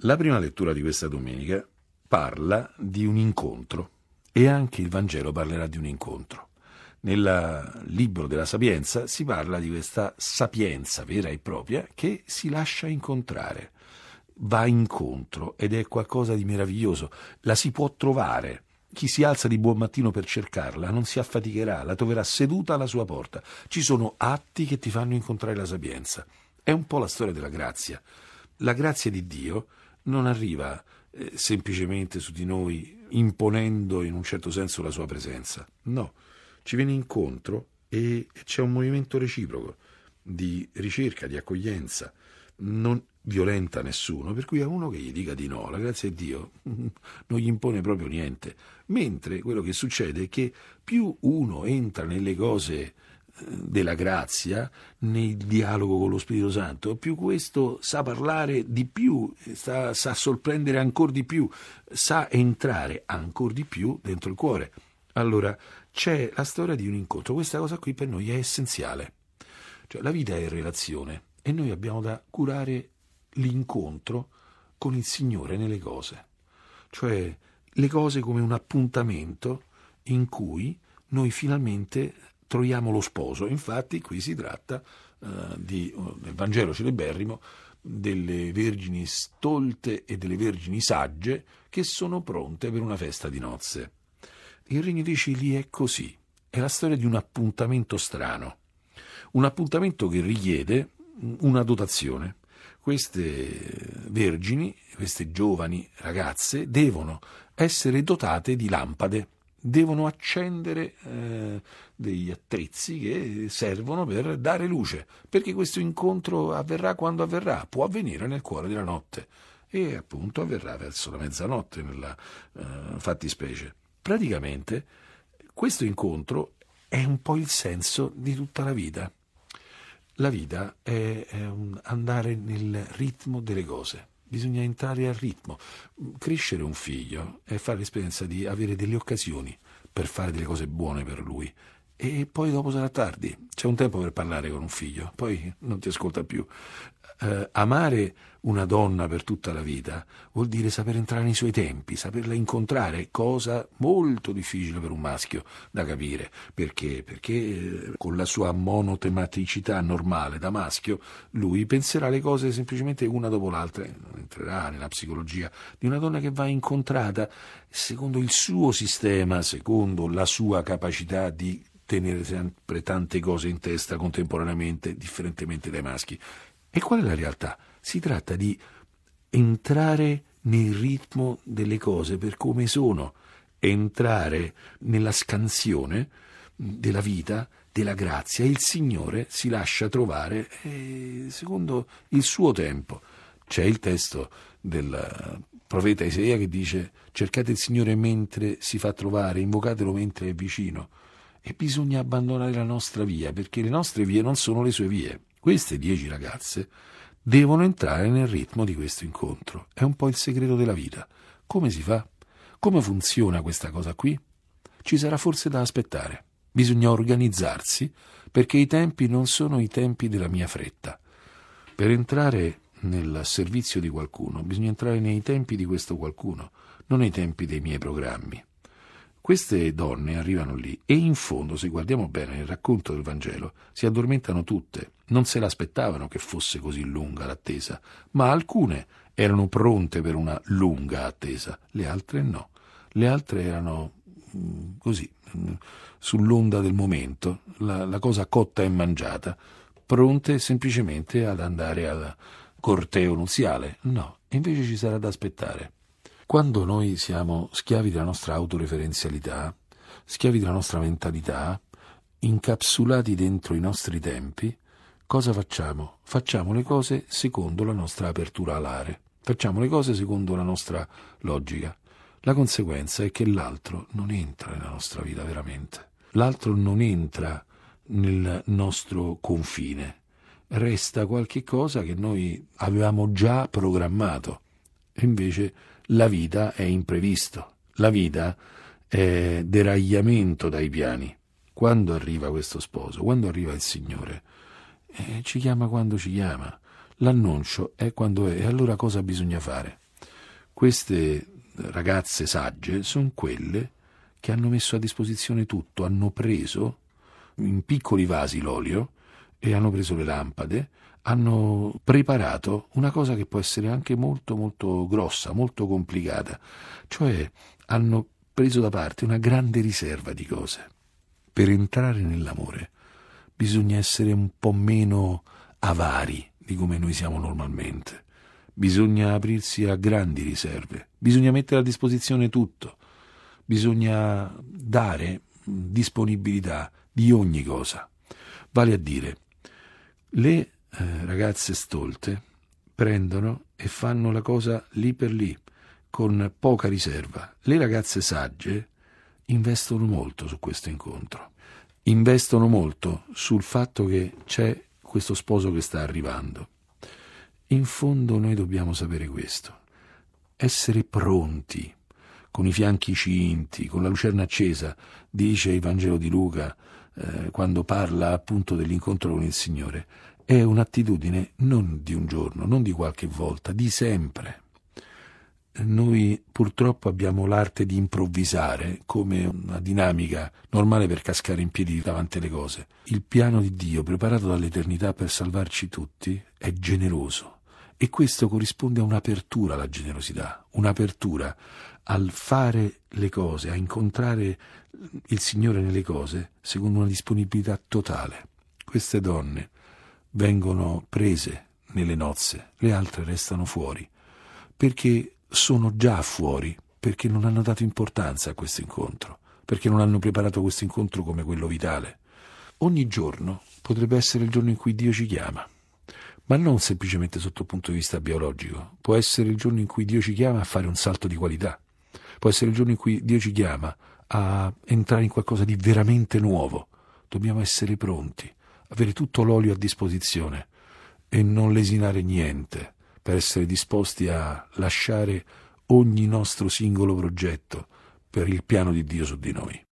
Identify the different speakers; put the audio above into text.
Speaker 1: La prima lettura di questa domenica parla di un incontro e anche il Vangelo parlerà di un incontro. Nel libro della Sapienza si parla di questa sapienza vera e propria che si lascia incontrare, va incontro ed è qualcosa di meraviglioso. La si può trovare. Chi si alza di buon mattino per cercarla non si affaticherà, la troverà seduta alla sua porta. Ci sono atti che ti fanno incontrare la sapienza. È un po' la storia della grazia. La grazia di Dio non arriva eh, semplicemente su di noi imponendo in un certo senso la sua presenza. No, ci viene incontro e c'è un movimento reciproco di ricerca, di accoglienza. Non violenta nessuno, per cui a uno che gli dica di no, la grazia di Dio non gli impone proprio niente. Mentre quello che succede è che più uno entra nelle cose della grazia nel dialogo con lo Spirito Santo, più questo sa parlare di più, sa, sa sorprendere ancora di più, sa entrare ancora di più dentro il cuore. Allora c'è la storia di un incontro, questa cosa qui per noi è essenziale. Cioè, la vita è relazione e noi abbiamo da curare l'incontro con il Signore nelle cose, cioè le cose come un appuntamento in cui noi finalmente troviamo lo sposo. Infatti qui si tratta uh, di, uh, nel Vangelo celeberrimo delle vergini stolte e delle vergini sagge che sono pronte per una festa di nozze. Il regno dei cieli è così, è la storia di un appuntamento strano, un appuntamento che richiede una dotazione. Queste vergini, queste giovani ragazze devono essere dotate di lampade devono accendere eh, degli attrezzi che servono per dare luce, perché questo incontro avverrà quando avverrà, può avvenire nel cuore della notte e appunto avverrà verso la mezzanotte nella eh, fattispecie. Praticamente questo incontro è un po' il senso di tutta la vita. La vita è, è andare nel ritmo delle cose bisogna entrare al ritmo. Crescere un figlio è fare l'esperienza di avere delle occasioni per fare delle cose buone per lui. E poi dopo sarà tardi, c'è un tempo per parlare con un figlio, poi non ti ascolta più eh, amare una donna per tutta la vita vuol dire saper entrare nei suoi tempi, saperla incontrare, cosa molto difficile per un maschio da capire. Perché? Perché eh, con la sua monotematicità normale da maschio, lui penserà le cose semplicemente una dopo l'altra, entrerà nella psicologia di una donna che va incontrata secondo il suo sistema, secondo la sua capacità di tenere sempre tante cose in testa contemporaneamente, differentemente dai maschi. E qual è la realtà? Si tratta di entrare nel ritmo delle cose per come sono, entrare nella scansione della vita, della grazia. Il Signore si lascia trovare eh, secondo il suo tempo. C'è il testo del profeta Isaia che dice cercate il Signore mentre si fa trovare, invocatelo mentre è vicino. E bisogna abbandonare la nostra via, perché le nostre vie non sono le sue vie. Queste dieci ragazze devono entrare nel ritmo di questo incontro. È un po' il segreto della vita. Come si fa? Come funziona questa cosa qui? Ci sarà forse da aspettare. Bisogna organizzarsi perché i tempi non sono i tempi della mia fretta. Per entrare nel servizio di qualcuno bisogna entrare nei tempi di questo qualcuno, non nei tempi dei miei programmi. Queste donne arrivano lì e in fondo, se guardiamo bene nel racconto del Vangelo, si addormentano tutte. Non se l'aspettavano che fosse così lunga l'attesa, ma alcune erano pronte per una lunga attesa, le altre no. Le altre erano mm, così, mm, sull'onda del momento, la, la cosa cotta e mangiata, pronte semplicemente ad andare al corteo nuziale. No, invece ci sarà da aspettare. Quando noi siamo schiavi della nostra autoreferenzialità, schiavi della nostra mentalità, incapsulati dentro i nostri tempi, cosa facciamo? Facciamo le cose secondo la nostra apertura alare, facciamo le cose secondo la nostra logica. La conseguenza è che l'altro non entra nella nostra vita veramente, l'altro non entra nel nostro confine, resta qualche cosa che noi avevamo già programmato. E invece la vita è imprevisto, la vita è deragliamento dai piani. Quando arriva questo sposo, quando arriva il Signore, eh, ci chiama quando ci chiama. L'annuncio è quando è. E allora cosa bisogna fare? Queste ragazze sagge sono quelle che hanno messo a disposizione tutto, hanno preso in piccoli vasi l'olio e hanno preso le lampade, hanno preparato una cosa che può essere anche molto molto grossa, molto complicata, cioè hanno preso da parte una grande riserva di cose. Per entrare nell'amore bisogna essere un po' meno avari di come noi siamo normalmente. Bisogna aprirsi a grandi riserve, bisogna mettere a disposizione tutto, bisogna dare disponibilità di ogni cosa. Vale a dire, le eh, ragazze stolte prendono e fanno la cosa lì per lì, con poca riserva. Le ragazze sagge investono molto su questo incontro, investono molto sul fatto che c'è questo sposo che sta arrivando. In fondo noi dobbiamo sapere questo, essere pronti, con i fianchi cinti, con la lucerna accesa, dice il Vangelo di Luca eh, quando parla appunto dell'incontro con il Signore, è un'attitudine non di un giorno, non di qualche volta, di sempre. Noi purtroppo abbiamo l'arte di improvvisare come una dinamica normale per cascare in piedi davanti alle cose. Il piano di Dio preparato dall'eternità per salvarci tutti è generoso e questo corrisponde a un'apertura alla generosità, un'apertura al fare le cose, a incontrare il Signore nelle cose secondo una disponibilità totale. Queste donne vengono prese nelle nozze, le altre restano fuori, perché sono già fuori, perché non hanno dato importanza a questo incontro, perché non hanno preparato questo incontro come quello vitale. Ogni giorno potrebbe essere il giorno in cui Dio ci chiama, ma non semplicemente sotto il punto di vista biologico, può essere il giorno in cui Dio ci chiama a fare un salto di qualità, può essere il giorno in cui Dio ci chiama a entrare in qualcosa di veramente nuovo. Dobbiamo essere pronti, avere tutto l'olio a disposizione e non lesinare niente per essere disposti a lasciare ogni nostro singolo progetto per il piano di Dio su di noi.